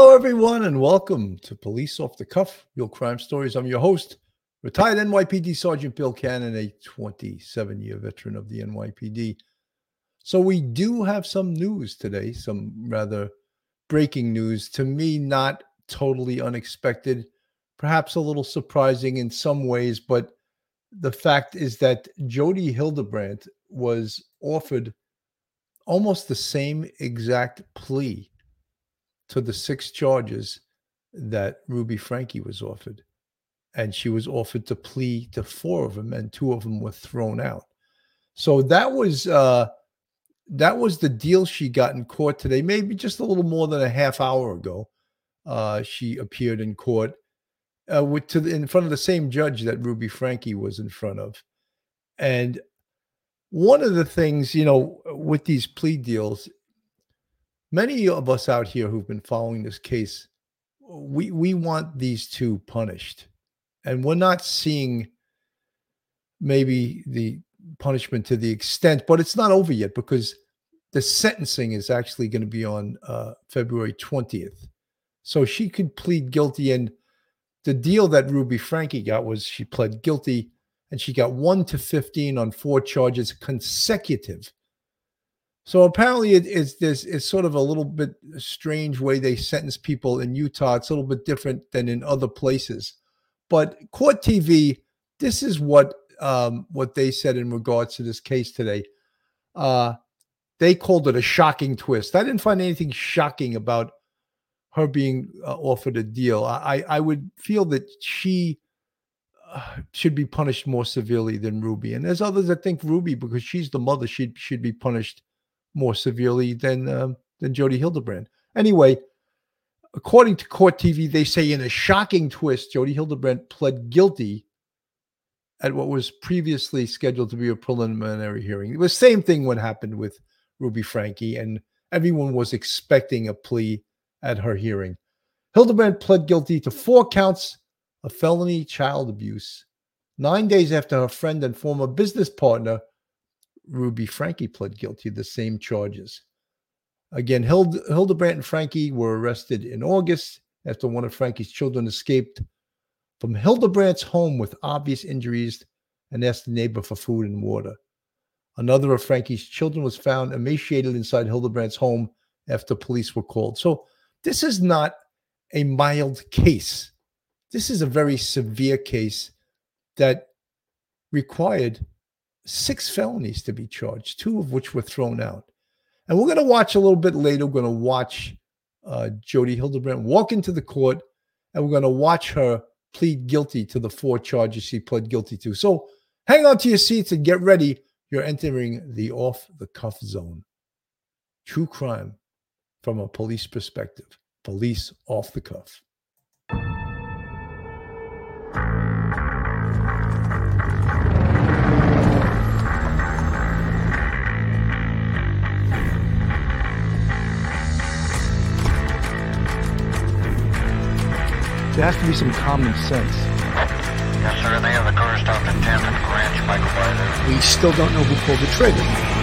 Hello, everyone, and welcome to Police Off the Cuff, Real Crime Stories. I'm your host, retired NYPD Sergeant Bill Cannon, a 27 year veteran of the NYPD. So, we do have some news today, some rather breaking news. To me, not totally unexpected, perhaps a little surprising in some ways, but the fact is that Jodi Hildebrandt was offered almost the same exact plea to the six charges that Ruby Frankie was offered. And she was offered to plea to four of them, and two of them were thrown out. So that was uh that was the deal she got in court today, maybe just a little more than a half hour ago. Uh, she appeared in court uh, with to the, in front of the same judge that Ruby Frankie was in front of, and one of the things, you know, with these plea deals, many of us out here who've been following this case, we we want these two punished. And we're not seeing maybe the punishment to the extent, but it's not over yet because the sentencing is actually going to be on uh, February 20th. So she could plead guilty. And the deal that Ruby Frankie got was she pled guilty and she got 1 to 15 on four charges consecutive. So apparently it is this is sort of a little bit strange way they sentence people in Utah. It's a little bit different than in other places. But Court TV, this is what um, what they said in regards to this case today. Uh, they called it a shocking twist. I didn't find anything shocking about her being uh, offered a deal. I I would feel that she should be punished more severely than Ruby. And there's others that think Ruby, because she's the mother, should should be punished more severely than um, than Jodi Hildebrandt. Anyway, according to Court TV, they say in a shocking twist, Jodi Hildebrandt pled guilty at what was previously scheduled to be a preliminary hearing. It was the same thing what happened with Ruby Frankie, and everyone was expecting a plea at her hearing. Hildebrandt pled guilty to four counts of felony child abuse. Nine days after her friend and former business partner, Ruby Frankie pled guilty to the same charges. Again, Hild- Hildebrandt and Frankie were arrested in August after one of Frankie's children escaped from Hildebrandt's home with obvious injuries and asked the neighbor for food and water. Another of Frankie's children was found emaciated inside Hildebrandt's home after police were called. So this is not a mild case. This is a very severe case that required six felonies to be charged, two of which were thrown out. And we're going to watch a little bit later. We're going to watch uh, Jodi Hildebrandt walk into the court, and we're going to watch her plead guilty to the four charges she pled guilty to. So hang on to your seats and get ready. You're entering the off the cuff zone. True crime from a police perspective. Police off the cuff. Has to be some common sense. Yes, sir. They have the car stopped at 10th and Ranch, Michael Byler. We still don't know who pulled the trigger.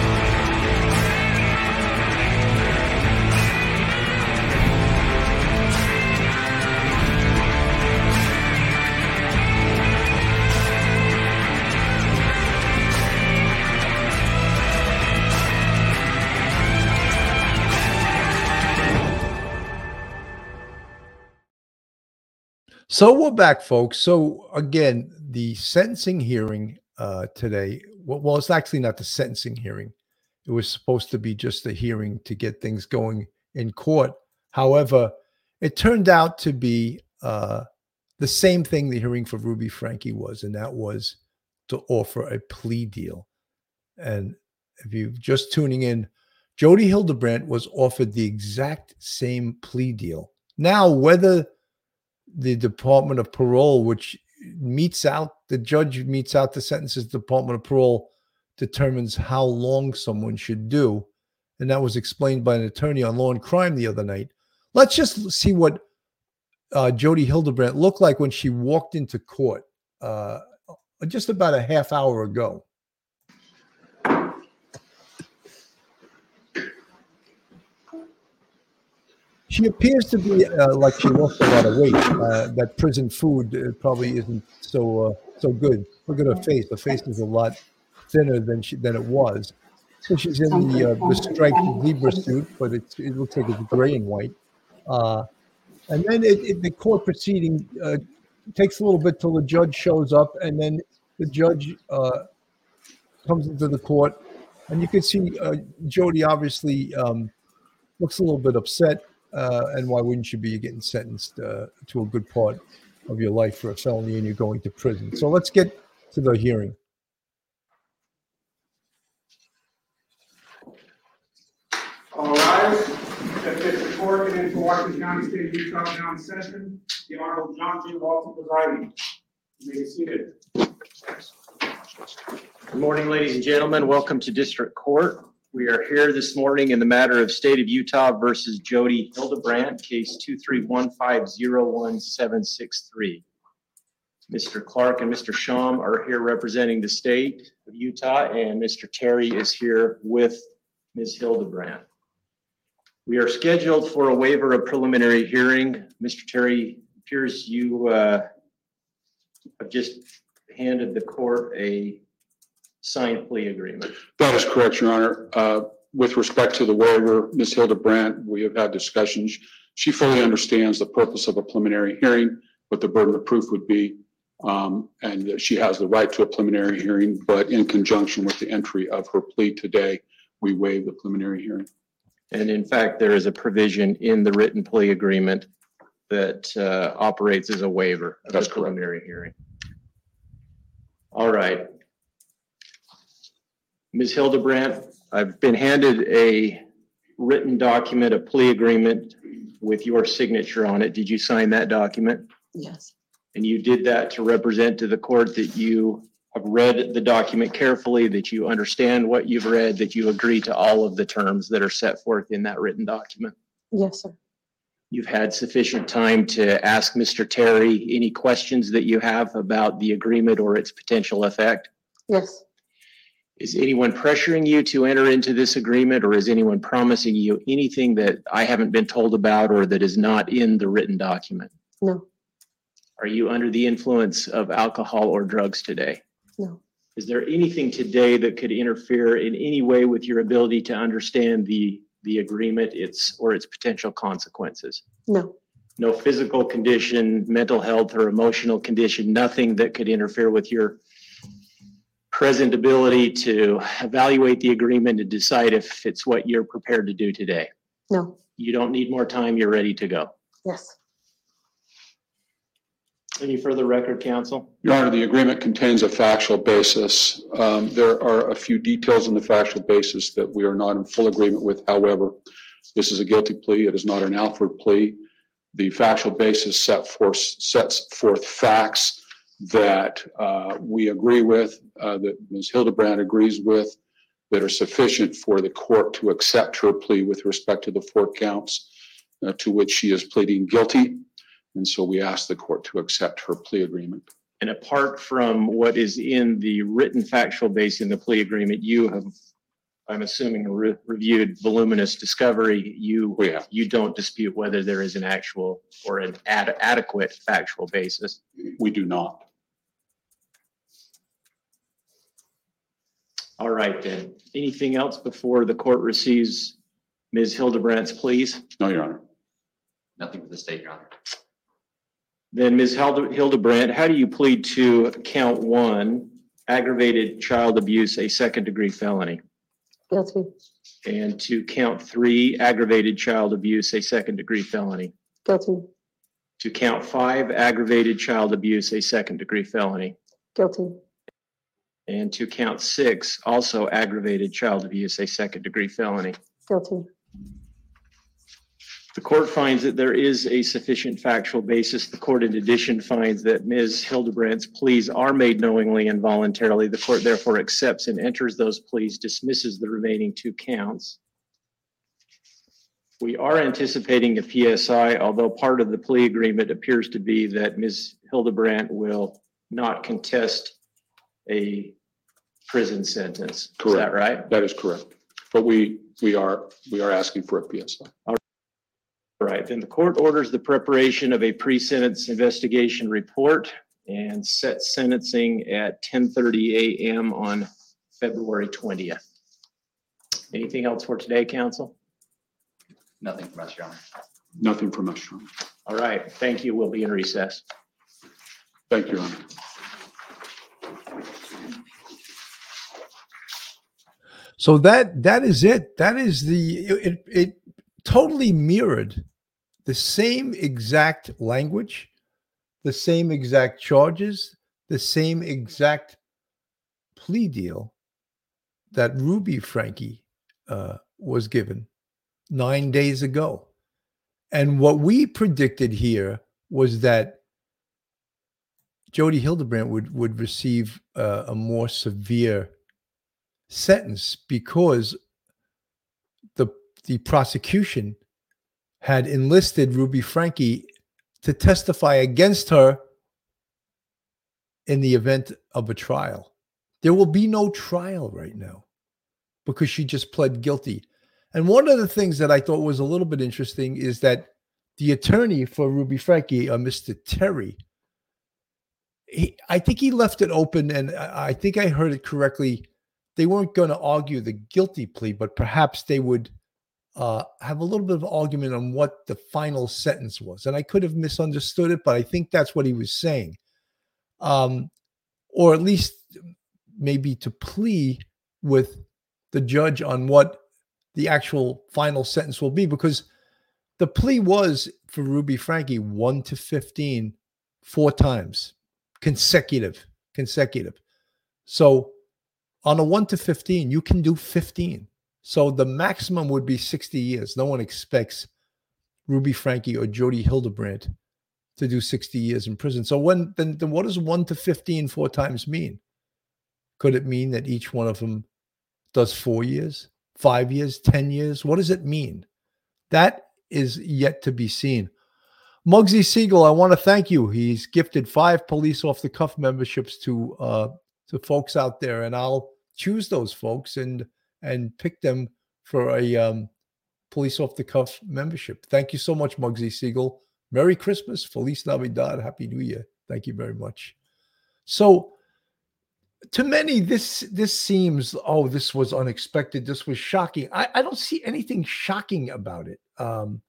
So we're back, folks. So again, the sentencing hearing uh, today. Well, it's actually not the sentencing hearing. It was supposed to be just a hearing to get things going in court. However, it turned out to be uh, the same thing the hearing for Ruby Frankie was, and that was to offer a plea deal. And if you're just tuning in, Jodi Hildebrandt was offered the exact same plea deal. Now, whether the Department of Parole, which meets out the judge meets out the sentences. Department of Parole determines how long someone should do, and that was explained by an attorney on Law and Crime the other night. Let's just see what uh, Jodi Hildebrandt looked like when she walked into court uh, just about a half hour ago. She appears to be uh, like she lost a lot of weight. Uh, that prison food uh, probably isn't so uh, so good. Look at her face. Her face is a lot thinner than she than it was. So she's in the uh, the striped zebra suit, but it's, it looks like it's gray and white. Uh, and then it, it, the court proceeding takes a little bit till the judge shows up, and then the judge comes into the court, and you can see Jodi obviously um, looks a little bit upset. Uh, and why wouldn't you be getting sentenced uh, to a good part of your life for a felony and you're going to prison? So let's get to the hearing. All rise. That this court in into Washington County State of Utah now in session. The Honorable John G. Walton presiding. You may be seated. Good morning, ladies and gentlemen. Welcome to District Court. We are here this morning in the matter of State of Utah versus Jodi Hildebrandt, case 231501763. Mr. Clark and Mr. Shum are here representing the state of Utah, and Mr. Terry is here with Ms. Hildebrandt. We are scheduled for a waiver of preliminary hearing. Mr. Terry, appears you uh, have just handed the court a signed plea agreement. That is correct, Your Honor. Uh, With respect to the waiver, Ms. Hildebrandt, we have had discussions. She fully understands the purpose of a preliminary hearing, what the burden of proof would be. um, And that she has the right to a preliminary hearing, but in conjunction with the entry of her plea today, we waive the preliminary hearing. And in fact, there is a provision in the written plea agreement that uh, operates as a waiver of the That's correct. preliminary hearing. All right. Ms. Hildebrandt, I've been handed a written document, a plea agreement with your signature on it. Did you sign that document? Yes, And you did that to represent to the court that you have read the document carefully, that you understand what you've read, that you agree to all of the terms that are set forth in that written document. yes, sir. You've had sufficient time to ask Mr. Terry any questions that you have about the agreement or its potential effect. Yes, Is anyone pressuring you to enter into this agreement or is anyone promising you anything that I haven't been told about or that is not in the written document? no, Are you under the influence of alcohol or drugs today? no, Is there anything today that could interfere in any way with your ability to understand the, the agreement, its, or its potential consequences? no, No physical condition, mental health, or emotional condition, nothing that could interfere with your present ability to evaluate the agreement and decide if it's what you're prepared to do today. no, You don't need more time, you're ready to go. yes, Any further record, counsel? Your Honor, the agreement contains a factual basis. Um, There are a few details in the factual basis that we are not in full agreement with. However, this is a guilty plea. It is not an Alford plea. The factual basis set forth, sets forth facts that uh, we agree with, uh, that Ms. Hildebrandt agrees with, that are sufficient for the court to accept her plea with respect to the four counts uh, to which she is pleading guilty. And so we ask the court to accept her plea agreement. And apart from what is in the written factual base in the plea agreement, you have, I'm assuming, re- reviewed voluminous discovery. You, We have. you don't dispute whether there is an actual or an ad- adequate factual basis. We do not. All right, then. Anything else before the court receives Ms. Hildebrandt's pleas? No, Your Honor. Nothing for the state, Your Honor. Then, Ms. Hilde- Hildebrandt, how do you plead to count one, aggravated child abuse, a second-degree felony? guilty, And to count three, aggravated child abuse, a second-degree felony? guilty, To count five, aggravated child abuse, a second-degree felony? guilty, And to count six, also aggravated child abuse, a second-degree felony? guilty, The court finds that there is a sufficient factual basis. The court in addition finds that Ms. Hildebrandt's pleas are made knowingly and voluntarily. The court therefore accepts and enters those pleas, dismisses the remaining two counts. We are anticipating a PSI, although part of the plea agreement appears to be that Ms. Hildebrandt will not contest a prison sentence. Is that Correct. right? That is correct. But we, we are, we are asking for a PSI. Right, then the court orders the preparation of a pre-sentence investigation report and set sentencing at ten thirty AM on February twentieth. Anything else for today, council? Nothing from us, Your Honor. Nothing from us, Your Honor. All right, thank you. We'll be in recess. Thank you, Your Honor. So that that is it. That is the it, it totally mirrored the same exact language, the same exact charges, the same exact plea deal that Ruby Frankie uh, was given nine days ago. And what we predicted here was that Jodi Hildebrandt would would receive uh, a more severe sentence because the the prosecution had enlisted Ruby Frankie to testify against her in the event of a trial. There will be no trial right now because she just pled guilty. And one of the things that I thought was a little bit interesting is that the attorney for Ruby Frankie, uh, Mr. Terry, he, I think he left it open, and I I think I heard it correctly they weren't going to argue the guilty plea, but perhaps they would uh, have a little bit of argument on what the final sentence was. And I could have misunderstood it, but I think that's what he was saying. Um, or at least maybe to plea with the judge on what the actual final sentence will be, because the plea was for Ruby Frankie 1 to 15 four times consecutive, consecutive. So on a 1 to 15 you can do 15 so the maximum would be 60 years. No one expects ruby frankie or jodi hildebrandt to do 60 years in prison. So when then, then what does 1 to 15 four times mean? Could it mean that each one of them does four years five years 10 years? What does it mean? That is yet to be seen. Muggsy Siegel, I want to thank you. He's gifted five police off the cuff memberships to uh, to folks out there, and I'll choose those folks and and pick them for a um, police off the cuff membership. Thank you so much, Muggsy Siegel. Merry Christmas, Feliz Navidad, Happy New Year. Thank you very much. So, to many, this this seems oh, this was unexpected. This was shocking. I, I don't see anything shocking about it. Um,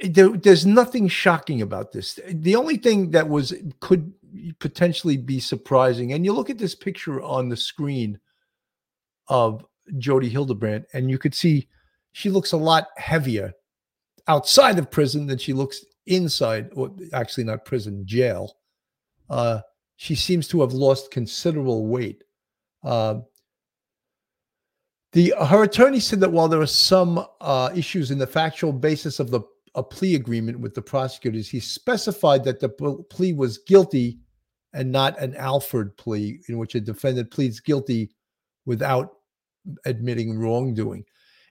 there, there's nothing shocking about this. The only thing that was could potentially be surprising, and you look at this picture on the screen of Jodi Hildebrandt, and you could see she looks a lot heavier outside of prison than she looks inside, or actually not prison, jail. Uh, she seems to have lost considerable weight. Uh, the her attorney said that while there are some uh, issues in the factual basis of the a plea agreement with the prosecutors, he specified that the plea was guilty and not an Alford plea in which a defendant pleads guilty without admitting wrongdoing.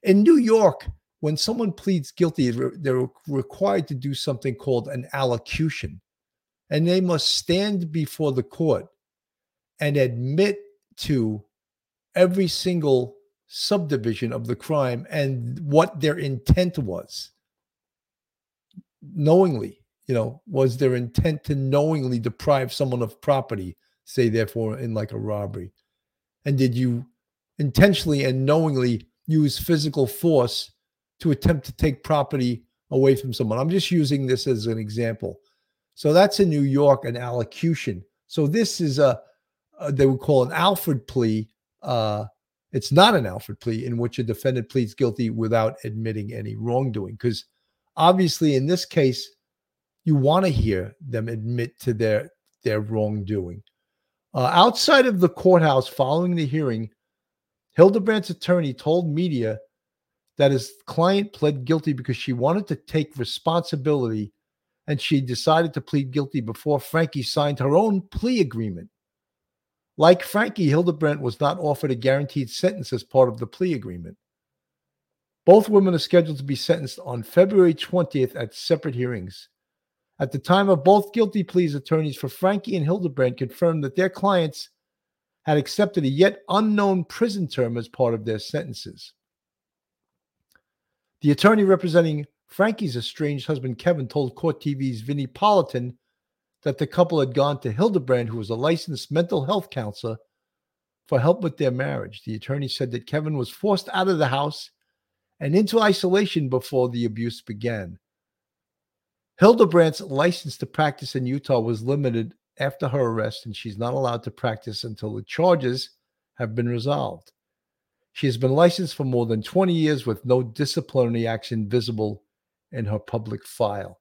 In New York, when someone pleads guilty, they're required to do something called an allocution, and they must stand before the court and admit to every single subdivision of the crime and what their intent was knowingly you know was their intent to knowingly deprive someone of property say therefore in like a robbery? And did you intentionally and knowingly use physical force to attempt to take property away from someone? I'm just using this as an example. So that's in new york an allocution. So this is a, a they would call an Alford plea uh it's not an Alford plea in which a defendant pleads guilty without admitting any wrongdoing because obviously in this case you want to hear them admit to their their wrongdoing. Uh, outside of the courthouse following the hearing hildebrandt's attorney told media that his client pled guilty because she wanted to take responsibility and she decided to plead guilty before frankie signed her own plea agreement. Like frankie hildebrandt was not offered a guaranteed sentence as part of the plea agreement. Both women are scheduled to be sentenced on February 20th at separate hearings. At the time of both guilty pleas, attorneys for Frankie and Hildebrandt confirmed that their clients had accepted a yet unknown prison term as part of their sentences. The attorney representing Frankie's estranged husband, Kevin, told Court TV's Vinnie Politan that the couple had gone to Hildebrandt, who was a licensed mental health counselor, for help with their marriage. The attorney said that Kevin was forced out of the house and into isolation before the abuse began. Hildebrandt's license to practice in Utah was limited after her arrest, and she's not allowed to practice until the charges have been resolved. She has been licensed for more than 20 years with no disciplinary action visible in her public file.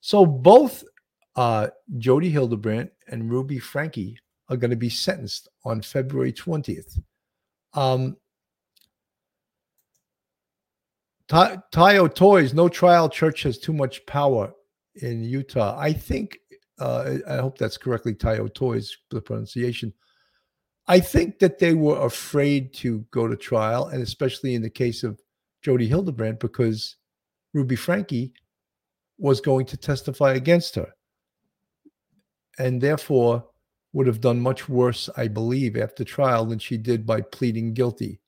So both uh, Jodi Hildebrandt and Ruby Frankie are going to be sentenced on February 20th. Um, Tayo Toys, no trial church has too much power in Utah. I think, uh, I hope that's correctly Tayo Toys, the pronunciation. I think that they were afraid to go to trial, and especially in the case of Jodi Hildebrandt, because Ruby Frankie was going to testify against her. And therefore would have done much worse, I believe, after trial than she did by pleading guilty.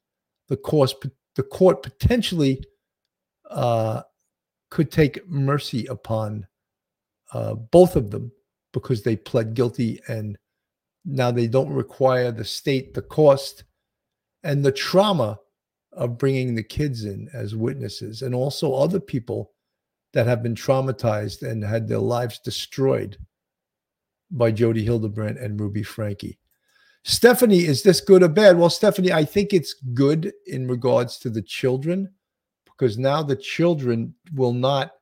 The course, the court potentially uh, could take mercy upon uh, both of them because they pled guilty and now they don't require the state the cost and the trauma of bringing the kids in as witnesses and also other people that have been traumatized and had their lives destroyed by Jodi Hildebrandt and Ruby Frankie. Stephanie, is this good or bad? Well, Stephanie, I think it's good in regards to the children because now the children will not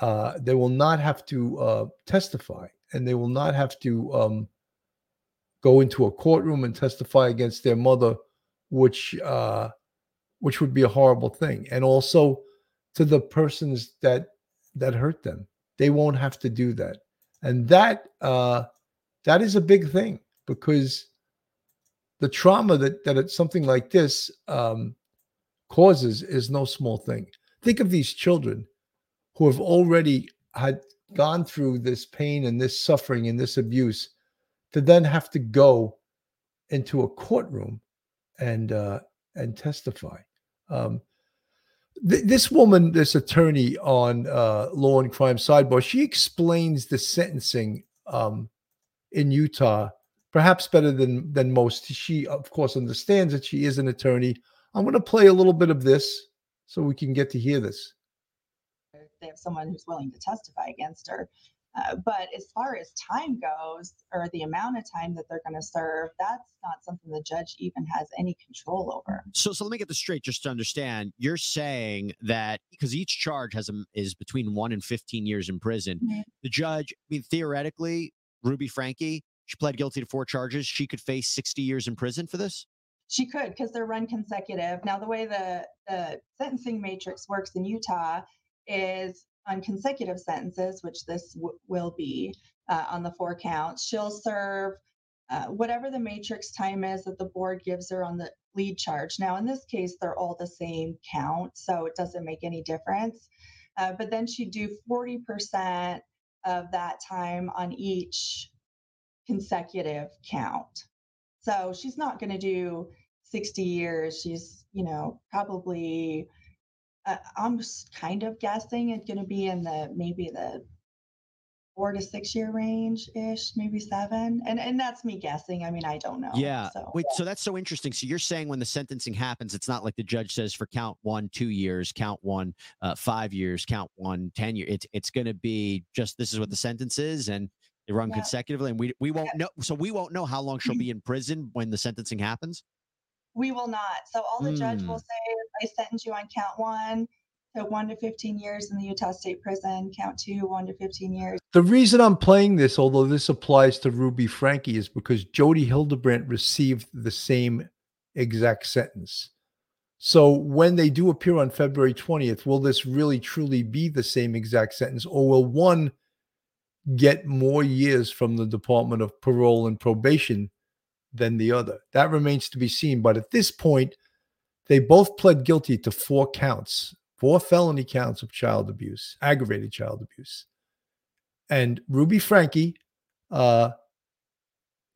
uh, they will not have to uh, testify and they will not have to um, go into a courtroom and testify against their mother, which uh, which would be a horrible thing. And also to the persons that that hurt them, they won't have to do that. And that uh, that is a big thing because the trauma that that it's something like this um, causes is no small thing. Think of these children who have already had gone through this pain and this suffering and this abuse to then have to go into a courtroom and uh, and testify. Um, th- this woman, this attorney on uh, Law and Crime Sidebar, she explains the sentencing um, in Utah perhaps better than than most. She, of course, understands that she is an attorney. I'm going to play a little bit of this so we can get to hear this. they have someone who's willing to testify against her. Uh, but as far as time goes, or the amount of time that they're going to serve, that's not something the judge even has any control over. So, so let me get this straight, just to understand. You're saying that because each charge has a, is between one and 15 years in prison, Mhm. the judge, I mean, theoretically, Ruby Frankie, she pled guilty to four charges. She could face 60 years in prison for this. She could because they're run consecutive. Now, the way the, the sentencing matrix works in Utah is on consecutive sentences, which this w- will be uh, on the four counts. She'll serve uh, whatever the matrix time is that the board gives her on the lead charge. Now, in this case, they're all the same count, so it doesn't make any difference. Uh, but then she'd do 40% of that time on each consecutive count. So she's not going to do 60 years. She's, you know, probably, uh, I'm kind of guessing it's going to be in the maybe the four to six year range ish, maybe seven. And and that's me guessing. I mean, I don't know. Yeah. So Wait, so that's so interesting. So you're saying when the sentencing happens, it's not like the judge says for count one, two years, count one, uh, five years, count one ten years. It's, it's going to be just this is what the sentence is. And they run Yeah. consecutively. And we, we won't know. So we won't know how long she'll be in prison when the sentencing happens. We will not. So all the judge will Mm. say I sentence you on count one to one to 15 years in the Utah State Prison, count two, one to 15 years. The reason I'm playing this, although this applies to Ruby Frankie, is because Jodi Hildebrandt received the same exact sentence. So when they do appear on February 20th, will this really truly be the same exact sentence, or will one get more years from the Department of Parole and Probation than the other? That remains to be seen. But at this point, they both pled guilty to four counts, four felony counts of child abuse, aggravated child abuse and Ruby Frankie uh,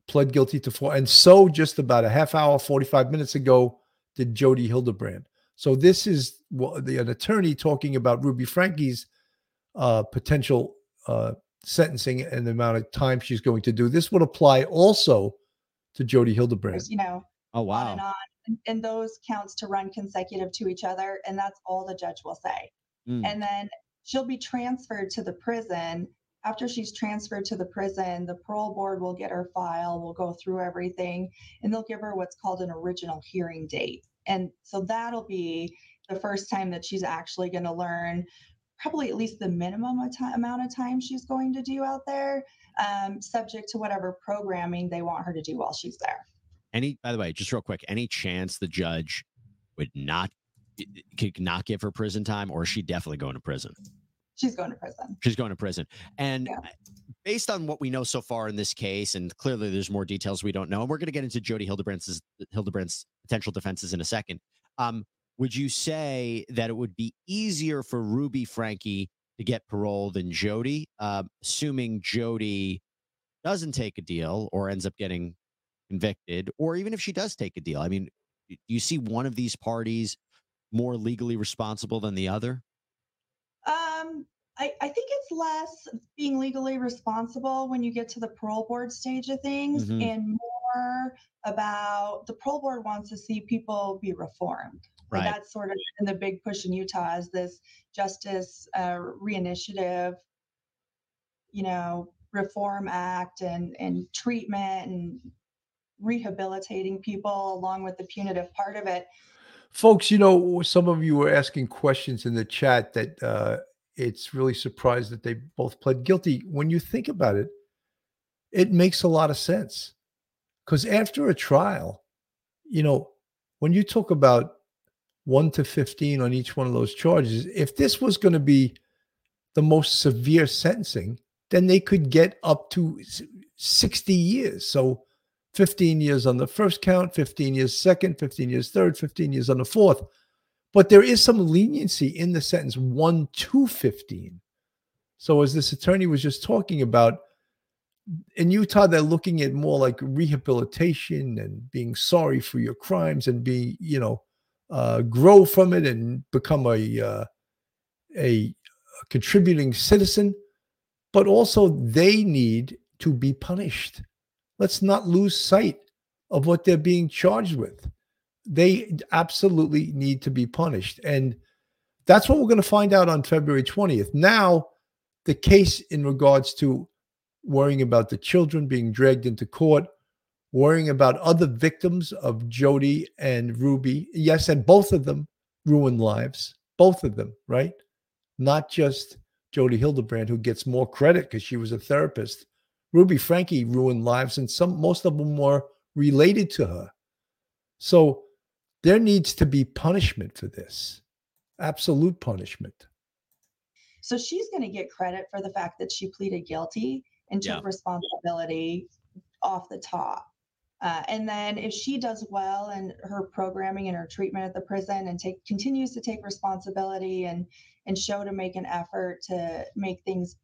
pled guilty to four. And so, just about a half hour, 45 minutes ago, did Jodi Hildebrandt. So this is the an attorney talking about Ruby Frankie's uh, potential uh, sentencing and the amount of time she's going to do. This would apply also to Jodi Hildebrandt. You know, Oh on and wow. on. and- And those counts to run consecutive to each other, and that's all the judge will say. Mm. And then she'll be transferred to the prison. After she's transferred to the prison, the parole board will get her file, will go through everything, and they'll give her what's called an original hearing date. And so that'll be the first time that she's actually going to learn probably at least the minimum of ti- amount of time she's going to do out there, um, subject to whatever programming they want her to do while she's there. Any, by the way, just real quick, any chance the judge would not could not give her prison time, or is she definitely going to prison? She's going to prison. She's going to prison. And Yeah. based on what we know so far in this case, and clearly there's more details we don't know, and we're going to get into Jodi Hildebrandt's Hildebrandt's potential defenses in a second. Um, would you say that it would be easier for Ruby Frankie to get parole than Jodi, um, assuming Jodi doesn't take a deal or ends up getting convicted, or even if she does take a deal? I mean, do you see one of these parties more legally responsible than the other? Um, I, I think it's less being legally responsible when you get to the parole board stage of things Mhm. and more about the parole board wants to see people be reformed. Right. That's sort of in the big push in Utah is this justice uh, reinitiative, you know, reform act and, and treatment and rehabilitating people along with the punitive part of it. Folks, you know, some of you were asking questions in the chat that uh, it's really surprised that they both pled guilty. When you think about it, it makes a lot of sense. Because after a trial, you know, when you talk about one to 15 on each one of those charges, if this was going to be the most severe sentencing, then they could get up to 60 years. So 15 years on the first count, 15 years second, 15 years third, 15 years on the fourth. But there is some leniency in the sentence 1 to 15. So, as this attorney was just talking about, in Utah, they're looking at more like rehabilitation and being sorry for your crimes and be, you know, uh, grow from it and become a, uh, a contributing citizen. But also, they need to be punished. Let's not lose sight of what they're being charged with. They absolutely need to be punished. And that's what we're going to find out on February 20th. Now, the case in regards to worrying about the children being dragged into court, worrying about other victims of Jodi and Ruby. Yes, and both of them ruined lives. Both of them, right? Not just Jodi Hildebrandt, who gets more credit because she was a therapist. Ruby Frankie ruined lives, and some most of them were related to her. So there needs to be punishment for this. Absolute punishment. So she's going to get credit for the fact that she pleaded guilty and Yeah. took responsibility off the top. Uh, and then if she does well in her programming and her treatment at the prison and take continues to take responsibility and and show to make an effort to make things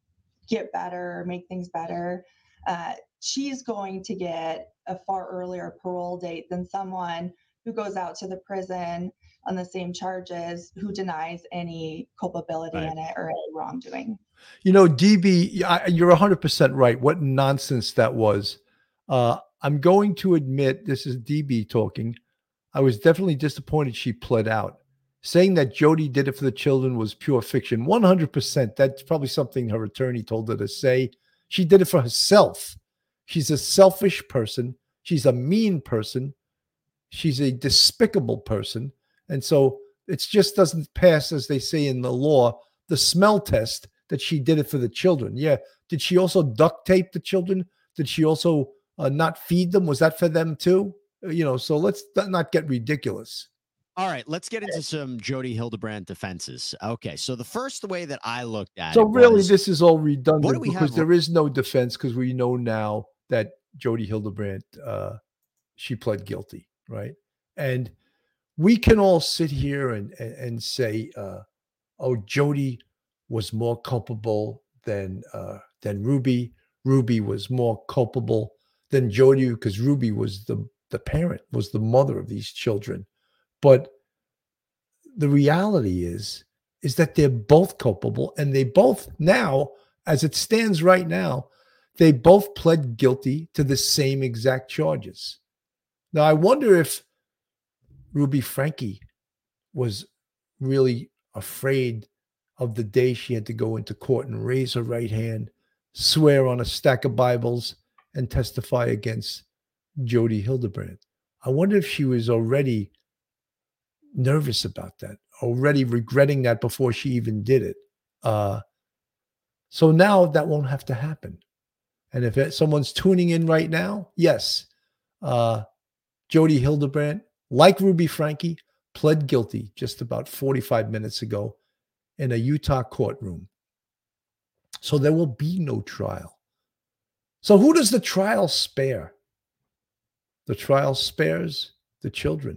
get better or make things better, uh, she's going to get a far earlier parole date than someone who goes out to the prison on the same charges who denies any culpability Right. in it or any wrongdoing. You know, DB, you're 100% right. What nonsense that was. Uh, I'm going to admit, this is DB talking. I was definitely disappointed she pled out. Saying that Jodi did it for the children was pure fiction. 100%. That's probably something her attorney told her to say. She did it for herself. She's a selfish person. She's a mean person. She's a despicable person. And so it just doesn't pass, as they say in the law, the smell test that she did it for the children. Yeah. Did she also duct tape the children? Did she also uh, not feed them? Was that for them too? Uh, You know, so let's th- not get ridiculous. All right, let's get into some Jodi Hildebrandt defenses. Okay, so the first way that I looked at So really, was- this is all redundant because have- there is no defense because we know now that Jodi Hildebrandt uh, she pled guilty, right? And we can all sit here and and, and say, uh, "Oh, Jodi was more culpable than uh, than Ruby. Ruby was more culpable than Jodi because Ruby was the the parent, was the mother of these children." But the reality is is that they're both culpable and they both now as it stands right now they both pled guilty to the same exact charges now i wonder if ruby frankie was really afraid of the day she had to go into court and raise her right hand swear on a stack of bibles and testify against jodi hildebrandt i wonder if she was already nervous about that, already regretting that before she even did it. Uh, so now that won't have to happen. And if someone's tuning in right now, yes, uh, Jodi Hildebrandt, like Ruby Frankie, pled guilty just about 45 minutes ago in a Utah courtroom. So there will be no trial. So who does the trial spare? The trial spares the children,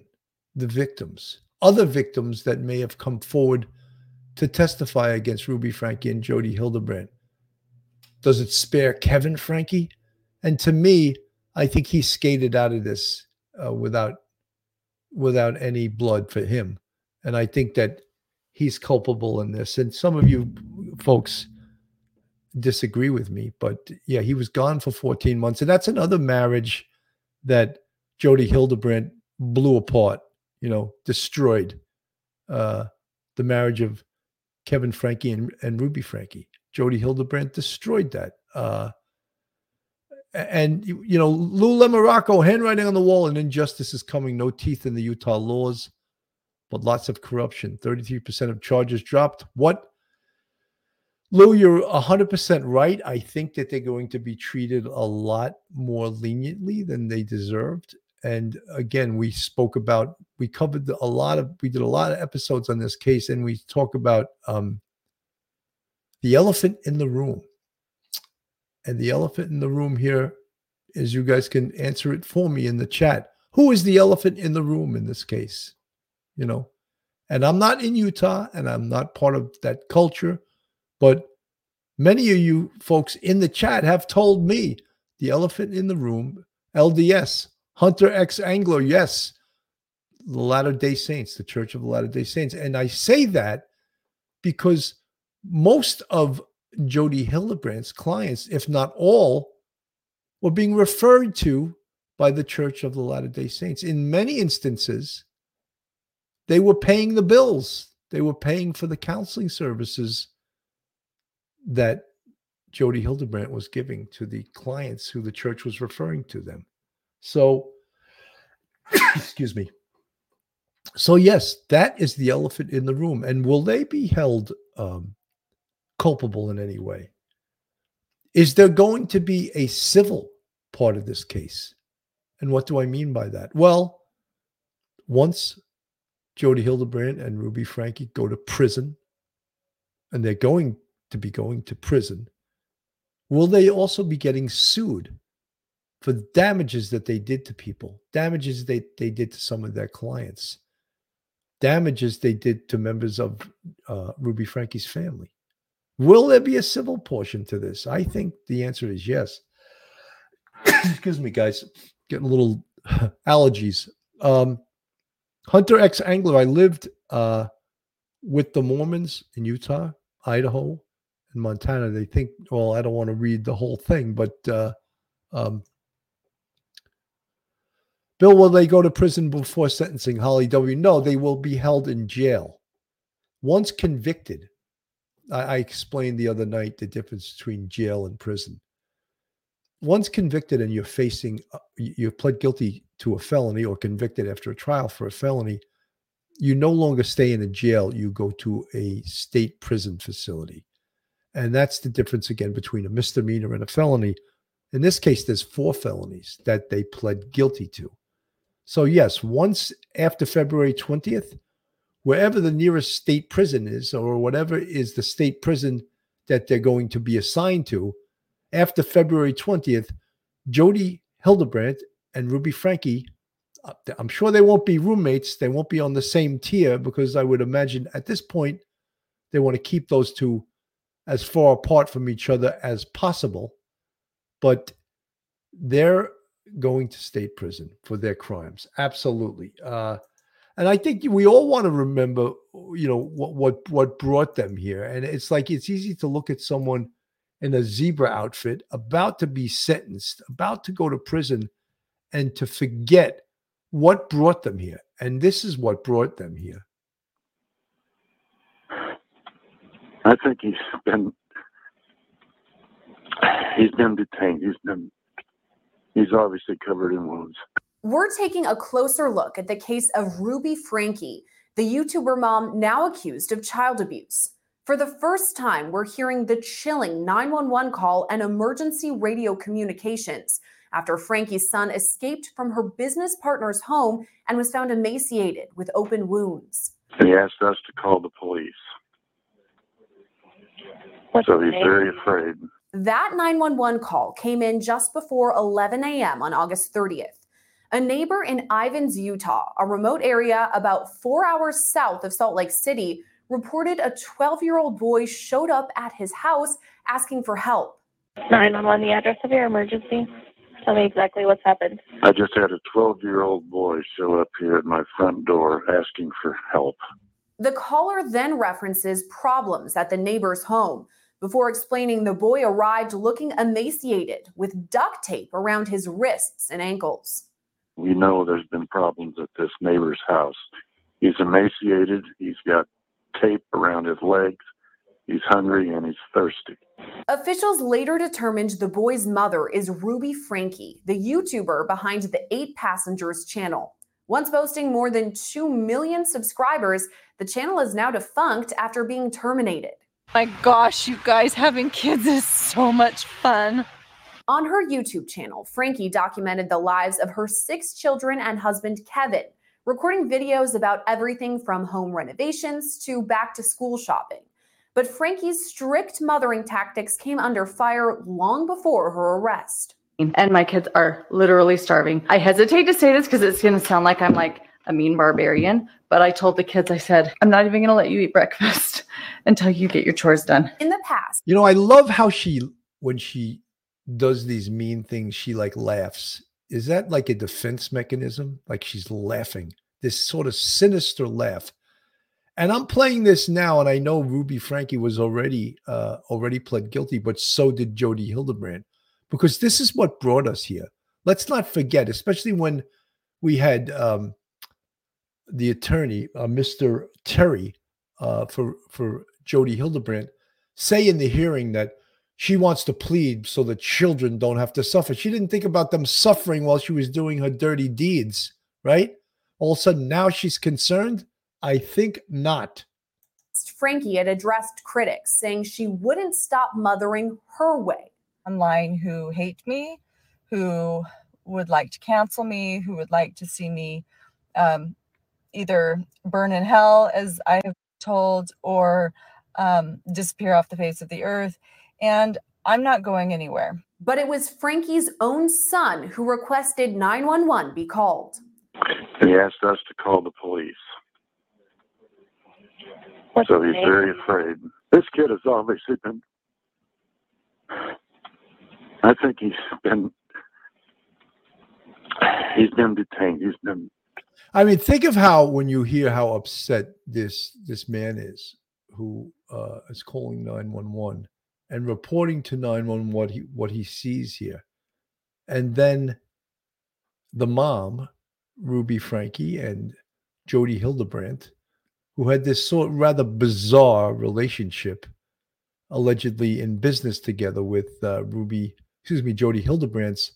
the victims, other victims that may have come forward to testify against Ruby Frankie and Jodi Hildebrandt. Does it spare Kevin Frankie? And to me, I think he skated out of this uh, without without any blood for him. And I think that he's culpable in this. And some of you folks disagree with me, but yeah, he was gone for 14 months. And that's another marriage that Jodi Hildebrandt blew apart you know, destroyed uh, the marriage of Kevin Frankie and, and Ruby Frankie. Jodi Hildebrandt destroyed that. Uh, and you know, Lou Lamorocco, handwriting on the wall, and injustice is coming. No teeth in the Utah laws, but lots of corruption. Thirty-three percent of charges dropped. What, Lou? You're hundred percent right. I think that they're going to be treated a lot more leniently than they deserved. And again, we spoke about, we covered a lot of, we did a lot of episodes on this case, and we talk about um, the elephant in the room. And the elephant in the room here is you guys can answer it for me in the chat. Who is the elephant in the room in this case? You know, and I'm not in Utah and I'm not part of that culture, but many of you folks in the chat have told me the elephant in the room, LDS, Hunter X Anglo, yes, the Latter day Saints, the Church of the Latter day Saints. And I say that because most of Jodi Hildebrandt's clients, if not all, were being referred to by the Church of the Latter day Saints. In many instances, they were paying the bills, they were paying for the counseling services that Jodi Hildebrandt was giving to the clients who the church was referring to them. So, excuse me. So, yes, that is the elephant in the room. And will they be held um, culpable in any way? Is there going to be a civil part of this case? And what do I mean by that? Well, once Jodi Hildebrandt and Ruby Frankie go to prison, and they're going to be going to prison, will they also be getting sued for damages that they did to people, damages they, they did to some of their clients, damages they did to members of uh, Ruby Frankie's family. Will there be a civil portion to this? I think the answer is yes. Excuse me, guys, getting a little allergies. Um, Hunter X Angler, I lived uh, with the Mormons in Utah, Idaho, and Montana. They think, well, I don't want to read the whole thing, but uh, um, Bill, will they go to prison before sentencing? Holly W. No, they will be held in jail. Once convicted, I, I explained the other night the difference between jail and prison. Once convicted and you're facing, uh, you've pled guilty to a felony or convicted after a trial for a felony, you no longer stay in a jail. You go to a state prison facility. And that's the difference again between a misdemeanor and a felony. In this case, there's four felonies that they pled guilty to. So, yes, once after February 20th, wherever the nearest state prison is, or whatever is the state prison that they're going to be assigned to, after February 20th, Jodi Hildebrandt and Ruby Frankie, uh, I'm sure they won't be roommates. They won't be on the same tier because I would imagine at this point, they want to keep those two as far apart from each other as possible. But they're going to state prison for their crimes. Absolutely. Uh, And I think we all want to remember, you know, what what what brought them here. And it's like it's easy to look at someone in a zebra outfit about to be sentenced, about to go to prison, and to forget what brought them here. And this is what brought them here. I think he's been he's been detained. He's been he's obviously covered in wounds. We're taking a closer look at the case of Ruby Frankie, the YouTuber mom now accused of child abuse. For the first time, we're hearing the chilling 911 call and emergency radio communications after Frankie's son escaped from her business partner's home and was found emaciated with open wounds. And he asked us to call the police. So he's very afraid. That 911 call came in just before 11 a.m. on August 30th. A neighbor in Ivins, Utah, a remote area about four hours south of Salt Lake City, reported a 12 year old boy showed up at his house asking for help. 911, the address of your emergency. Tell me exactly what's happened. I just had a 12 year old boy show up here at my front door asking for help. The caller then references problems at the neighbor's home before explaining the boy arrived looking emaciated with duct tape around his wrists and ankles. We know there's been problems at this neighbor's house. He's emaciated, he's got tape around his legs, he's hungry, and he's thirsty. Officials later determined the boy's mother is Ruby Frankie, the YouTuber behind the Eight Passengers channel. Once boasting more than 2 million subscribers, the channel is now defunct after being terminated. My gosh, you guys, having kids is so much fun. On her YouTube channel, Frankie documented the lives of her six children and husband, Kevin, recording videos about everything from home renovations to back to school shopping. But Frankie's strict mothering tactics came under fire long before her arrest. And my kids are literally starving. I hesitate to say this because it's going to sound like I'm like a mean barbarian, but I told the kids, I said, I'm not even going to let you eat breakfast until you get your chores done. In the past, You know, I love how she when she does these mean things, she like laughs. Is that like a defense mechanism? Like she's laughing, this sort of sinister laugh. And I'm playing this now, and I know Ruby Frankie was already uh, already pled guilty, but so did Jodi Hildebrandt, because this is what brought us here. Let's not forget, especially when we had um, the attorney, uh, Mr. Terry, uh, for for Jodi Hildebrandt, say in the hearing that she wants to plead so that children don't have to suffer. She didn't think about them suffering while she was doing her dirty deeds, right? All of a sudden, now she's concerned. I think not. Frankie had addressed critics, saying she wouldn't stop mothering her way. online who hate me, who would like to cancel me, who would like to see me um, either burn in hell, as I have told, or um, disappear off the face of the earth. And I'm not going anywhere. But it was Frankie's own son who requested 911 be called. He asked us to call the police. What's so he's name? very afraid. This kid has obviously been. I think he's been. He's been detained. He's been. I mean, think of how when you hear how upset this this man is, who uh, is calling nine one one and reporting to nine one what he what he sees here, and then the mom, Ruby Frankie, and Jodi Hildebrandt, who had this sort of rather bizarre relationship, allegedly in business together with uh, Ruby, excuse me, Jodi Hildebrandt's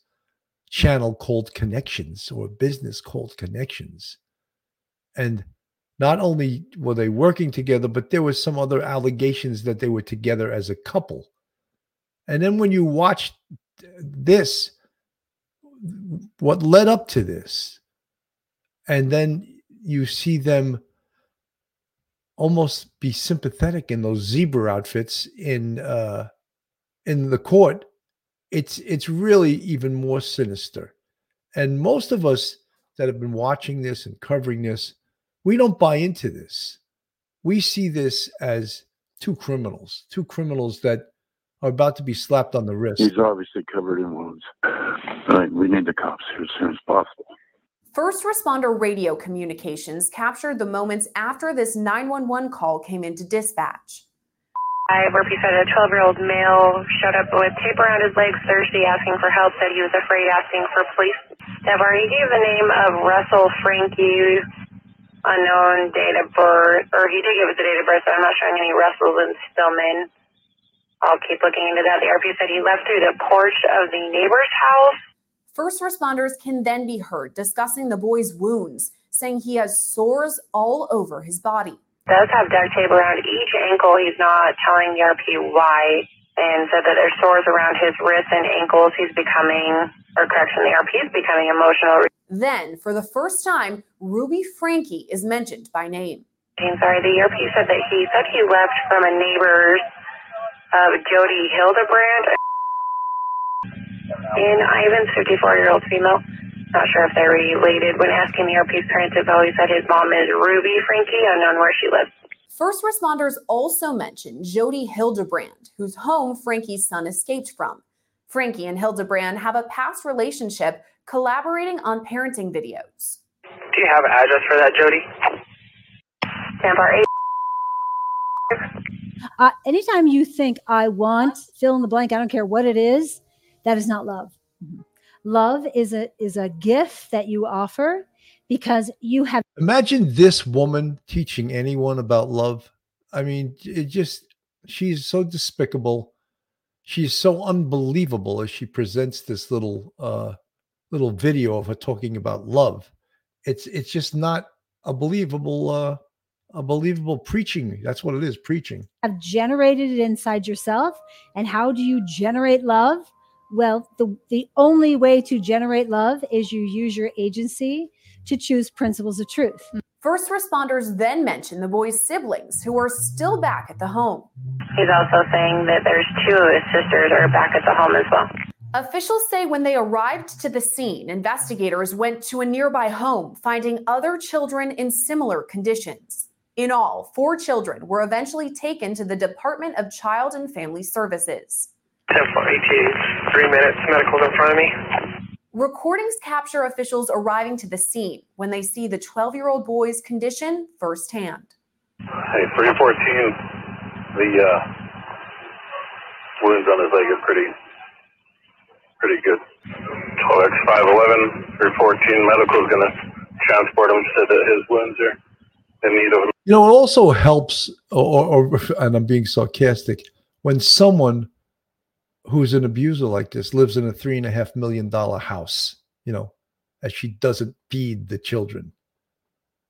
channel called Connections or business called Connections. And not only were they working together, but there was some other allegations that they were together as a couple. And then when you watch this, what led up to this, and then you see them almost be sympathetic in those zebra outfits in uh in the court it's it's really even more sinister and most of us that have been watching this and covering this we don't buy into this we see this as two criminals two criminals that are about to be slapped on the wrist He's obviously covered in wounds. Right, we need the cops here as soon as possible. First responder radio communications captured the moments after this 911 call came into dispatch. I said a 12 year old male showed up with tape around his legs Thursday asking for help, said he was afraid asking for police. Devar, he gave the name of Russell Frankie, unknown date of birth, or he did give us the date of birth, but I'm not showing any Russells in Stillman. I'll keep looking into that. The RP said he left through the porch of the neighbor's house. First responders can then be heard discussing the boy's wounds, saying he has sores all over his body. Does have duct tape around each ankle. He's not telling the RP why, and said that there's sores around his wrists and ankles. He's becoming, or correction, the RP is becoming emotional. Then, for the first time, Ruby Frankie is mentioned by name. I'm sorry, the RP said that he said he left from a neighbor's of Jodi Hildebrandt in Ivins 54 year old female. Not sure if they're related. When asking the RP's parents info, he said his mom is Ruby Frankie, unknown where she lives. First responders also mentioned Jodi Hildebrandt, whose home Frankie's son escaped from. Frankie and Hildebrandt have a past relationship collaborating on parenting videos. Do you have an address for that, Jodi? Tampa 8. Uh, anytime you think I want fill in the blank, I don't care what it is, that is not love. Love is a is a gift that you offer because you have Imagine this woman teaching anyone about love. I mean, it just she's so despicable. She's so unbelievable as she presents this little uh little video of her talking about love. It's it's just not a believable uh a believable preaching. That's what it is, preaching. have generated it inside yourself. And how do you generate love? Well, the, the only way to generate love is you use your agency to choose principles of truth. First responders then mention the boy's siblings who are still back at the home. He's also saying that there's two of his sisters are back at the home as well. Officials say when they arrived to the scene, investigators went to a nearby home, finding other children in similar conditions. In all, four children were eventually taken to the Department of Child and Family Services. 10 18, three minutes, medical's in front of me. Recordings capture officials arriving to the scene when they see the 12 year old boy's condition firsthand. Hey, 314, the uh, wounds on his leg are pretty, pretty good. 12x511, 314, medical's gonna transport him, said that his wounds are in need of You know, it also helps, or, or and I'm being sarcastic, when someone who's an abuser like this lives in a three and a half million dollar house, you know, as she doesn't feed the children.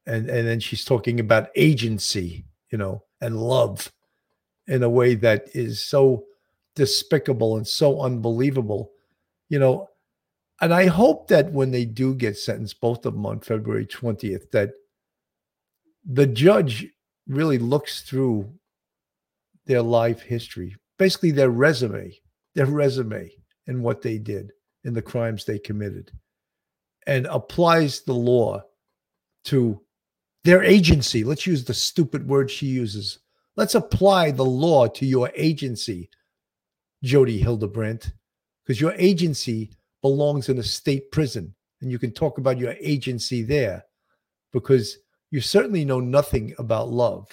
And and then she's talking about agency, you know, and love in a way that is so despicable and so unbelievable, you know. And I hope that when they do get sentenced, both of them on February 20th, that the judge really looks through their life history, basically their resume, their resume and what they did and the crimes they committed, and applies the law to their agency. Let's use the stupid word she uses. Let's apply the law to your agency, Jodi Hildebrandt, because your agency belongs in a state prison, and you can talk about your agency there because you certainly know nothing about love.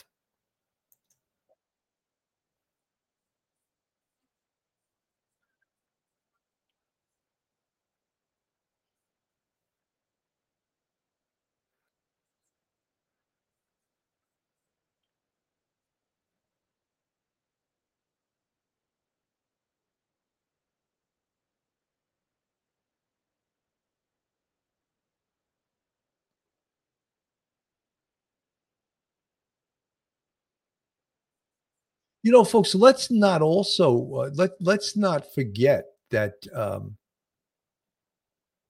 You know, folks, let's not also uh, let let's not forget that um,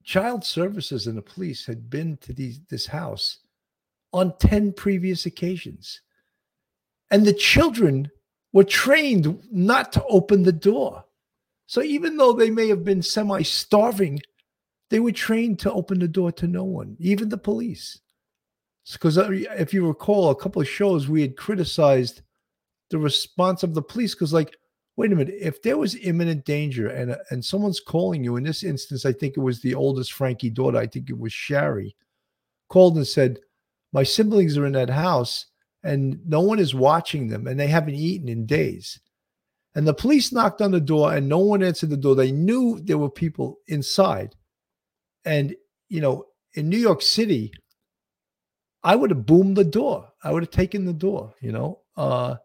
child services and the police had been to these this house on 10 previous occasions. And the children were trained not to open the door. So even though they may have been semi starving, they were trained to open the door to no one, even the police. Because if you recall, a couple of shows we had criticized the response of the police because, like, wait a minute, if there was imminent danger and and someone's calling you, in this instance, I think it was the oldest Frankie daughter, I think it was Shari, called and said, My siblings are in that house and no one is watching them and they haven't eaten in days. And the police knocked on the door and no one answered the door. They knew there were people inside. And, you know, in New York City, I would have boomed the door. I would have taken the door, you know, uh,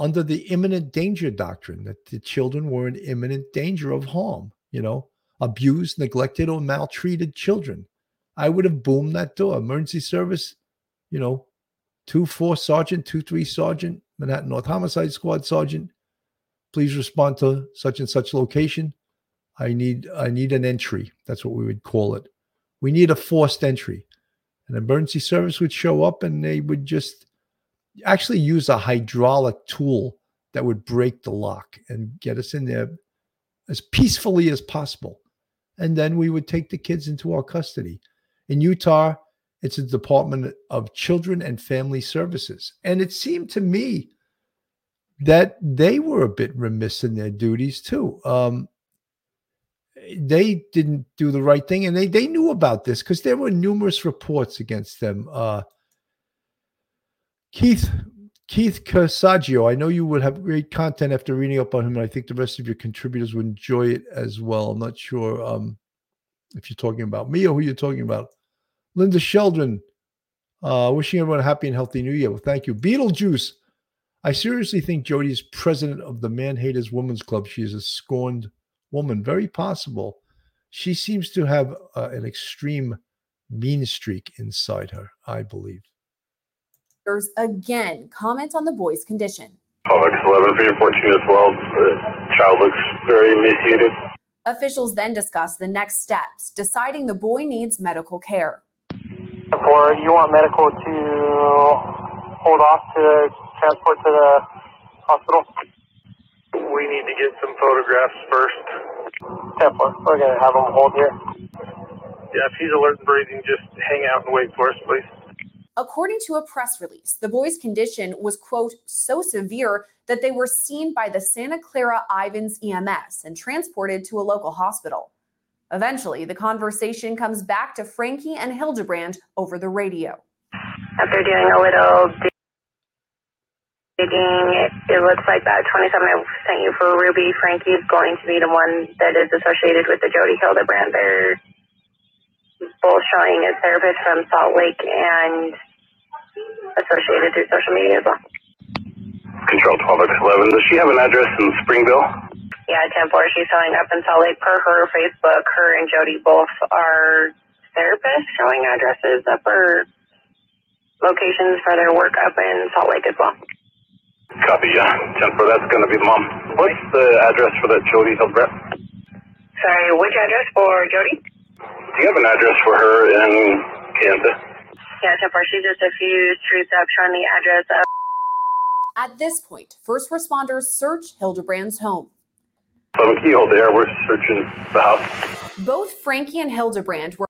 under the imminent danger doctrine that the children were in imminent danger of harm, you know, abused, neglected, or maltreated children. I would have boomed that door. Emergency service, you know, two four sergeant, two three sergeant, Manhattan North Homicide Squad sergeant. Please respond to such and such location. I need I need an entry. That's what we would call it. We need a forced entry. An emergency service would show up and they would just actually use a hydraulic tool that would break the lock and get us in there as peacefully as possible. And then we would take the kids into our custody. In Utah, it's a Department of Children and Family Services. And it seemed to me that they were a bit remiss in their duties too. Um, they didn't do the right thing, and they they knew about this because there were numerous reports against them. Uh, Keith Keith Casaggio, I know you will have great content after reading up on him, and I think the rest of your contributors would enjoy it as well. I'm not sure um, if you're talking about me or who you're talking about. Linda Sheldon, uh, wishing everyone a happy and healthy new year. Well, thank you. Beetlejuice, I seriously think Jodi is president of the Man Haters Women's Club. She is a scorned woman. Very possible. She seems to have uh, an extreme mean streak inside her, I believe. Again, comment on the boy's condition. Public 11, 3 and 14 as well. The uh, child looks very emaciated. Officials then discuss the next steps, deciding the boy needs medical care. Or you want medical to hold off to transport to the hospital? We need to get some photographs first. Temple, we're going to have him hold here. Yeah, if he's alert and breathing, just hang out and wait for us, please. According to a press release, the boy's condition was, quote, so severe that they were seen by the Santa Clara Ivins EMS and transported to a local hospital. Eventually, the conversation comes back to Frankie and Hildebrandt over the radio. After doing a little digging, it, it looks like that 27 I sent you for Ruby Frankie is going to be the one that is associated with the Jodi Hildebrandt. They're both showing as therapists from Salt Lake and associated through social media as well. Control 12 11. Does she have an address in Springville? Yeah, 10 4. She's showing up in Salt Lake per her Facebook. Her and Jodi both are therapists showing addresses up or locations for their work up in Salt Lake as well. Copy, yeah. 10 4. That's going to be the mom. What's the address for that Jodi Hildebrandt? Sorry, which address for Jodi? Do you have an address for her in Kansas? Yeah, 10 4. She's just a few streets up showing the address of. At this point, first responders search Hildebrandt's home. Seven keyhole there. We're searching the house. Both Frankie and Hildebrandt were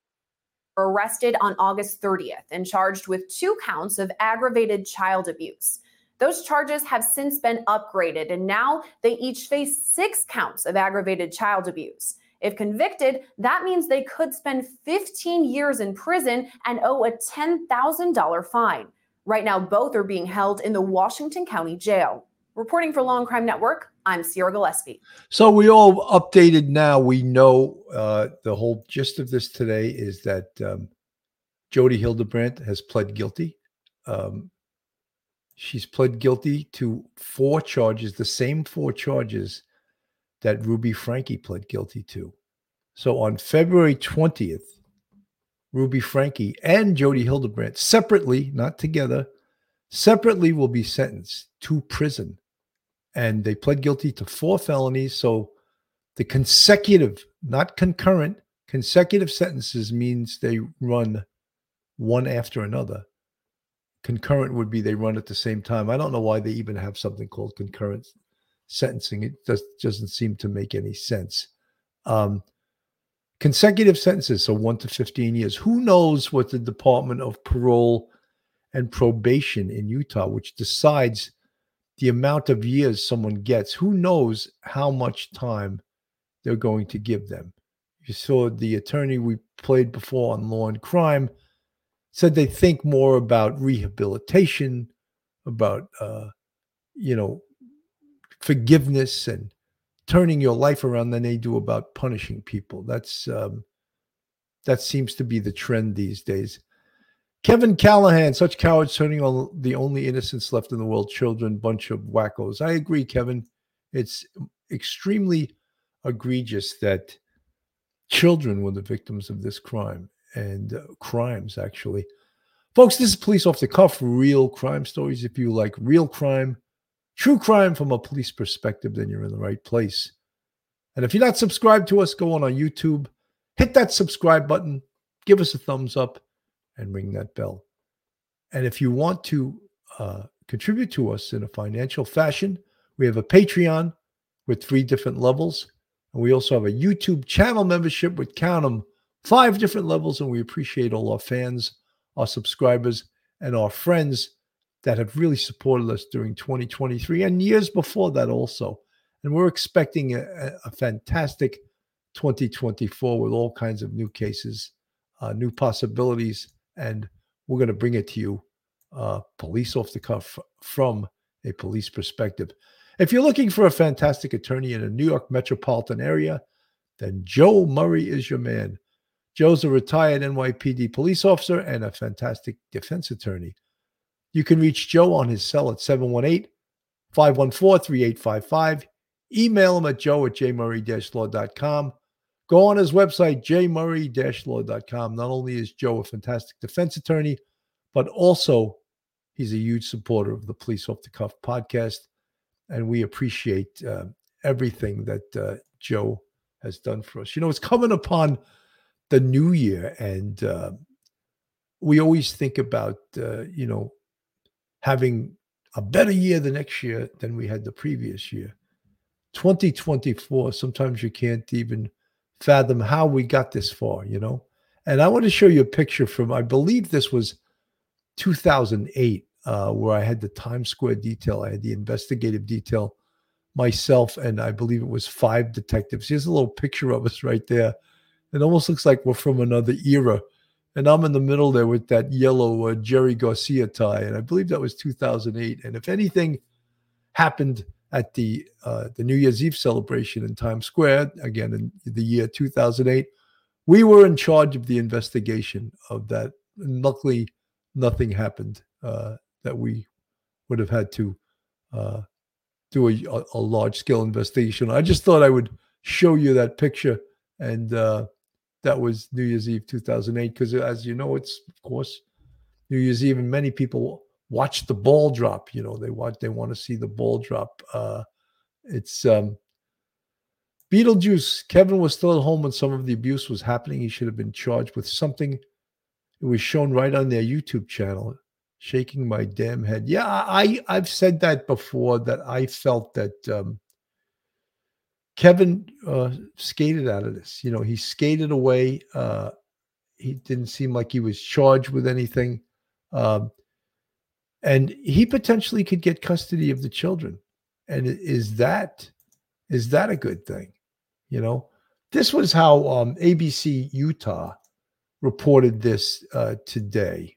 arrested on August 30th and charged with two counts of aggravated child abuse. Those charges have since been upgraded, and now they each face six counts of aggravated child abuse. If convicted, that means they could spend 15 years in prison and owe a $10,000 fine. Right now, both are being held in the Washington County Jail. Reporting for Law and Crime Network, I'm Sierra Gillespie. So we all updated now. We know uh, the whole gist of this today is that um, Jodi Hildebrandt has pled guilty. Um, she's pled guilty to four charges, the same four charges that Ruby Frankie pled guilty to. So on February 20th, Ruby Frankie and Jodi Hildebrandt separately, not together, separately will be sentenced to prison. And they pled guilty to four felonies. So the consecutive, not concurrent, consecutive sentences means they run one after another. Concurrent would be they run at the same time. I don't know why they even have something called concurrent sentencing. It just doesn't seem to make any sense. Um, consecutive sentences, so one to 15 years. Who knows what the Department of Parole and Probation in Utah, which decides the amount of years someone gets, who knows how much time they're going to give them? You saw the attorney we played before on Law and Crime said they think more about rehabilitation, about uh, you know forgiveness and turning your life around than they do about punishing people. That's um, that seems to be the trend these days. Kevin Callahan, such cowards turning on the only innocents left in the world, children, bunch of wackos. I agree, Kevin. It's extremely egregious that children were the victims of this crime and uh, crimes, actually. Folks, this is Police Off the Cuff, real crime stories. If you like real crime, true crime from a police perspective, then you're in the right place. And if you're not subscribed to us, go on on YouTube, hit that subscribe button, give us a thumbs up, and ring that bell. And if you want to uh, contribute to us in a financial fashion, we have a Patreon with three different levels. And we also have a YouTube channel membership with count them five different levels. And we appreciate all our fans, our subscribers, and our friends that have really supported us during 2023 and years before that also. And we're expecting a, a fantastic 2024 with all kinds of new cases, uh, new possibilities, and we're going to bring it to you, uh, police off the cuff from a police perspective. If you're looking for a fantastic attorney in a New York metropolitan area, then Joe Murray is your man. Joe's a retired NYPD police officer and a fantastic defense attorney. You can reach Joe on his cell at 718 514 3855. Email him at joe at jmurray-law.com. Go on his website, jmurray-law.com. Not only is Joe a fantastic defense attorney, but also he's a huge supporter of the Police Off the Cuff podcast. And we appreciate uh, everything that uh, Joe has done for us. You know, it's coming upon the new year, and uh, we always think about, uh, you know, having a better year the next year than we had the previous year. 2024, sometimes you can't even fathom how we got this far, you know? And I want to show you a picture from, I believe this was 2008, uh, where I had the Times Square detail. I had the investigative detail myself, and I believe it was five detectives. Here's a little picture of us right there. It almost looks like we're from another era. And I'm in the middle there with that yellow uh, Jerry Garcia tie. And I believe that was 2008. And if anything happened at the uh, the New Year's Eve celebration in Times Square, again in the year 2008, we were in charge of the investigation of that. And luckily, nothing happened uh, that we would have had to uh, do a, a large scale investigation. I just thought I would show you that picture and uh, that was New Year's Eve 2008. Because as you know, it's of course New Year's Eve, and many people watch the ball drop. You know, they want they want to see the ball drop. Uh, it's um, Beetlejuice. Kevin was still at home when some of the abuse was happening. He should have been charged with something. It was shown right on their YouTube channel. Shaking my damn head. Yeah, I I've said that before. That I felt that um, Kevin uh, skated out of this. You know, he skated away. Uh, he didn't seem like he was charged with anything. Um, and he potentially could get custody of the children. And is that is that a good thing? You know, this was how um, ABC Utah reported this uh, today.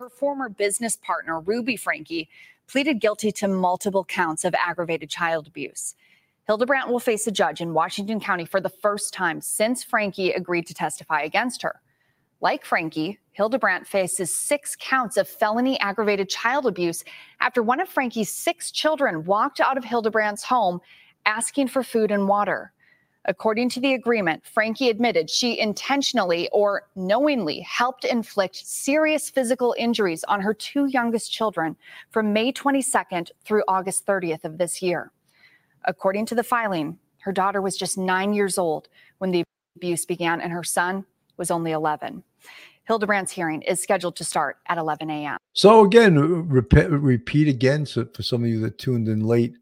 Her former business partner, Ruby Frankie, pleaded guilty to multiple counts of aggravated child abuse. Hildebrandt will face a judge in Washington County for the first time since Frankie agreed to testify against her. Like Frankie, Hildebrandt faces six counts of felony aggravated child abuse after one of Frankie's six children walked out of Hildebrandt's home asking for food and water. According to the agreement, Frankie admitted she intentionally or knowingly helped inflict serious physical injuries on her two youngest children from May 22nd through August 30th of this year. According to the filing, her daughter was just nine years old when the abuse began, and her son was only 11. Hildebrandt's hearing is scheduled to start at 11 a.m. So again, repeat, repeat again. So for some of you that tuned in late,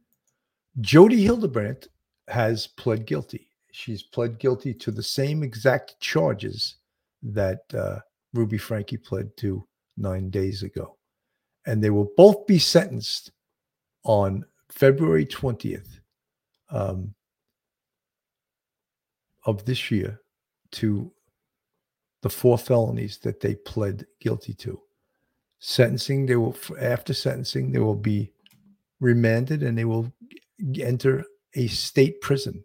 Jodi Hildebrandt has pled guilty. She's pled guilty to the same exact charges that uh, Ruby Frankie pled to nine days ago, and they will both be sentenced on February 20th um, of this year to the four felonies that they pled guilty to. Sentencing, they will after sentencing, they will be remanded and they will enter a state prison.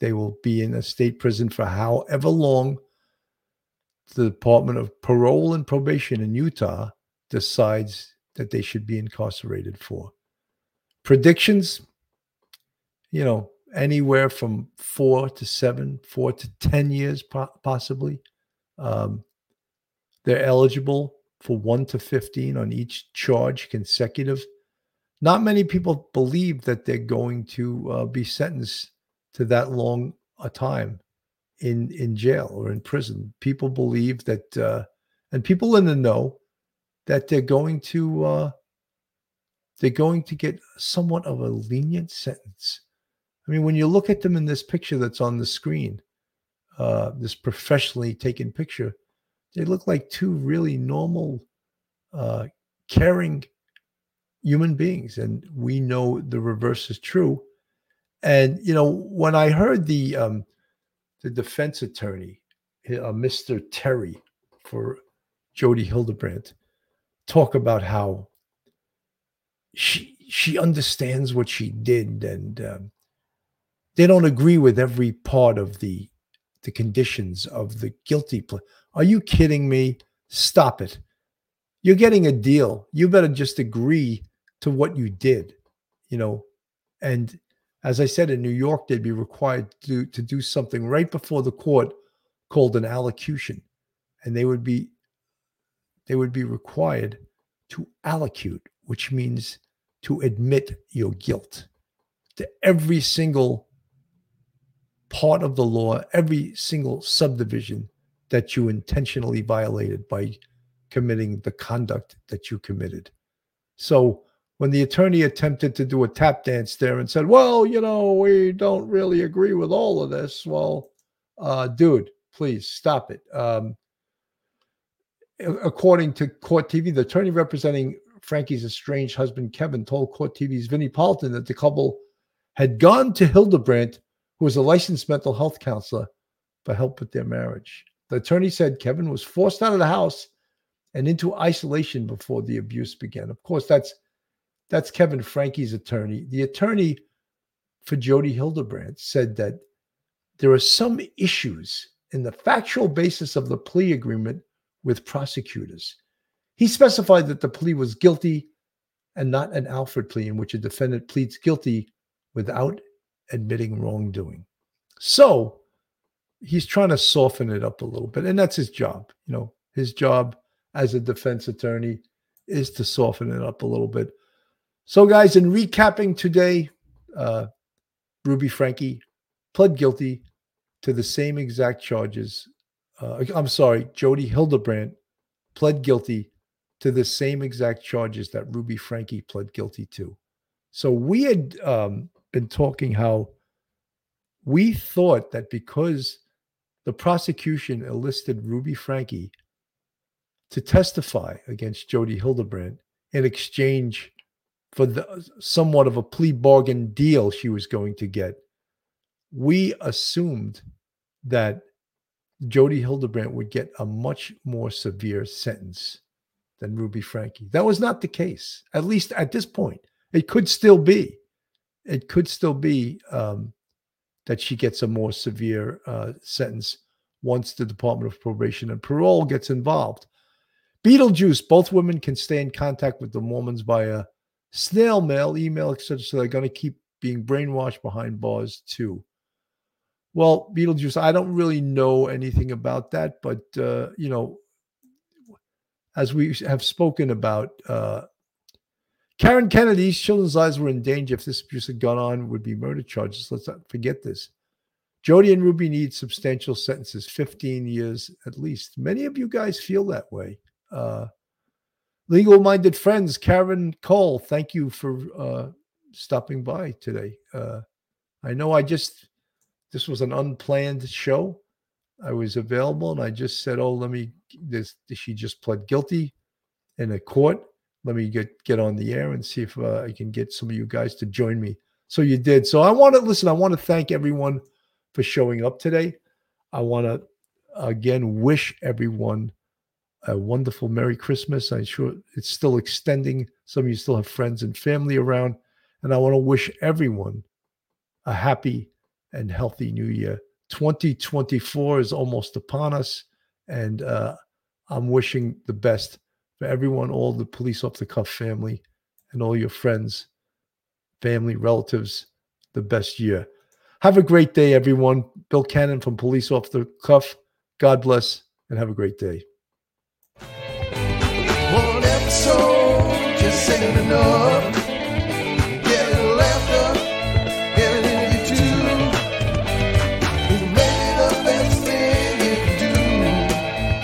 They will be in a state prison for however long the Department of Parole and Probation in Utah decides that they should be incarcerated for. Predictions, you know, anywhere from four to seven, four to 10 years, po- possibly. Um, they're eligible for one to 15 on each charge consecutive. Not many people believe that they're going to uh, be sentenced to that long a time in in jail or in prison. People believe that, uh, and people in the know that they're going to uh, they're going to get somewhat of a lenient sentence. I mean, when you look at them in this picture that's on the screen, uh, this professionally taken picture, they look like two really normal, uh, caring human beings, and we know the reverse is true. And you know, when I heard the um, the defense attorney, uh, Mr. Terry, for Jodi Hildebrandt, talk about how she she understands what she did, and um, they don't agree with every part of the the conditions of the guilty plea. Are you kidding me? Stop it. You're getting a deal. You better just agree to what you did, you know. And as I said, in New York, they'd be required to, to do something right before the court called an allocution. And they would be they would be required to allocute, which means to admit your guilt to every single part of the law, every single subdivision that you intentionally violated by committing the conduct that you committed. So when the attorney attempted to do a tap dance there and said, "Well, you know, we don't really agree with all of this," well, uh, dude, please stop it. Um, according to Court TV, the attorney representing Frankie's estranged husband Kevin told Court TV's Vinnie Politan that the couple had gone to Hildebrandt, who was a licensed mental health counselor, for help with their marriage. The attorney said Kevin was forced out of the house and into isolation before the abuse began. Of course, that's that's Kevin Frankie's attorney. The attorney for Jodi Hildebrandt said that there are some issues in the factual basis of the plea agreement with prosecutors. He specified that the plea was guilty and not an Alford plea in which a defendant pleads guilty without admitting wrongdoing. So he's trying to soften it up a little bit, and that's his job. You know, his job as a defense attorney is to soften it up a little bit. So, guys, in recapping today, uh, Ruby Frankie pled guilty to the same exact charges. Uh, I'm sorry, Jodi Hildebrandt pled guilty to the same exact charges that Ruby Frankie pled guilty to. So we had um, been talking how we thought that because the prosecution enlisted Ruby Frankie to testify against Jodi Hildebrandt in exchange for the somewhat of a plea bargain deal she was going to get, we assumed that Jodi Hildebrandt would get a much more severe sentence than Ruby Frankie. That was not the case, at least at this point. It could still be. It could still be um, that she gets a more severe uh, sentence once the Department of Probation and Parole gets involved. Beetlejuice, both women can stay in contact with the Mormons via snail mail, email, etc. So they're going to keep being brainwashed behind bars too. Well, Beetlejuice, I don't really know anything about that, but uh, you know, as we have spoken about, uh, Karen Kennedy's children's lives were in danger if this abuse had gone on. Would be murder charges. Let's not forget this. Jodi and Ruby need substantial sentences, 15 years at least. Many of you guys feel that way. Uh, legal minded friends, Karen Cole, thank you for uh, stopping by today. Uh, I know I just, this was an unplanned show. I was available and I just said, oh, let me, this, she just pled guilty in a court. Let me get, get on the air and see if uh, I can get some of you guys to join me. So you did. So I want to listen, I want to thank everyone for showing up today. I want to again wish everyone a wonderful Merry Christmas. I'm sure it's still extending. Some of you still have friends and family around. And I want to wish everyone a happy and healthy new year. 2024 is almost upon us. And uh, I'm wishing the best for everyone, all the police off the cuff family, and all your friends, family, relatives, the best year. Have a great day, everyone. Bill Cannon from Police Off the Cuff. God bless and have a great day. One episode, just ain't enough.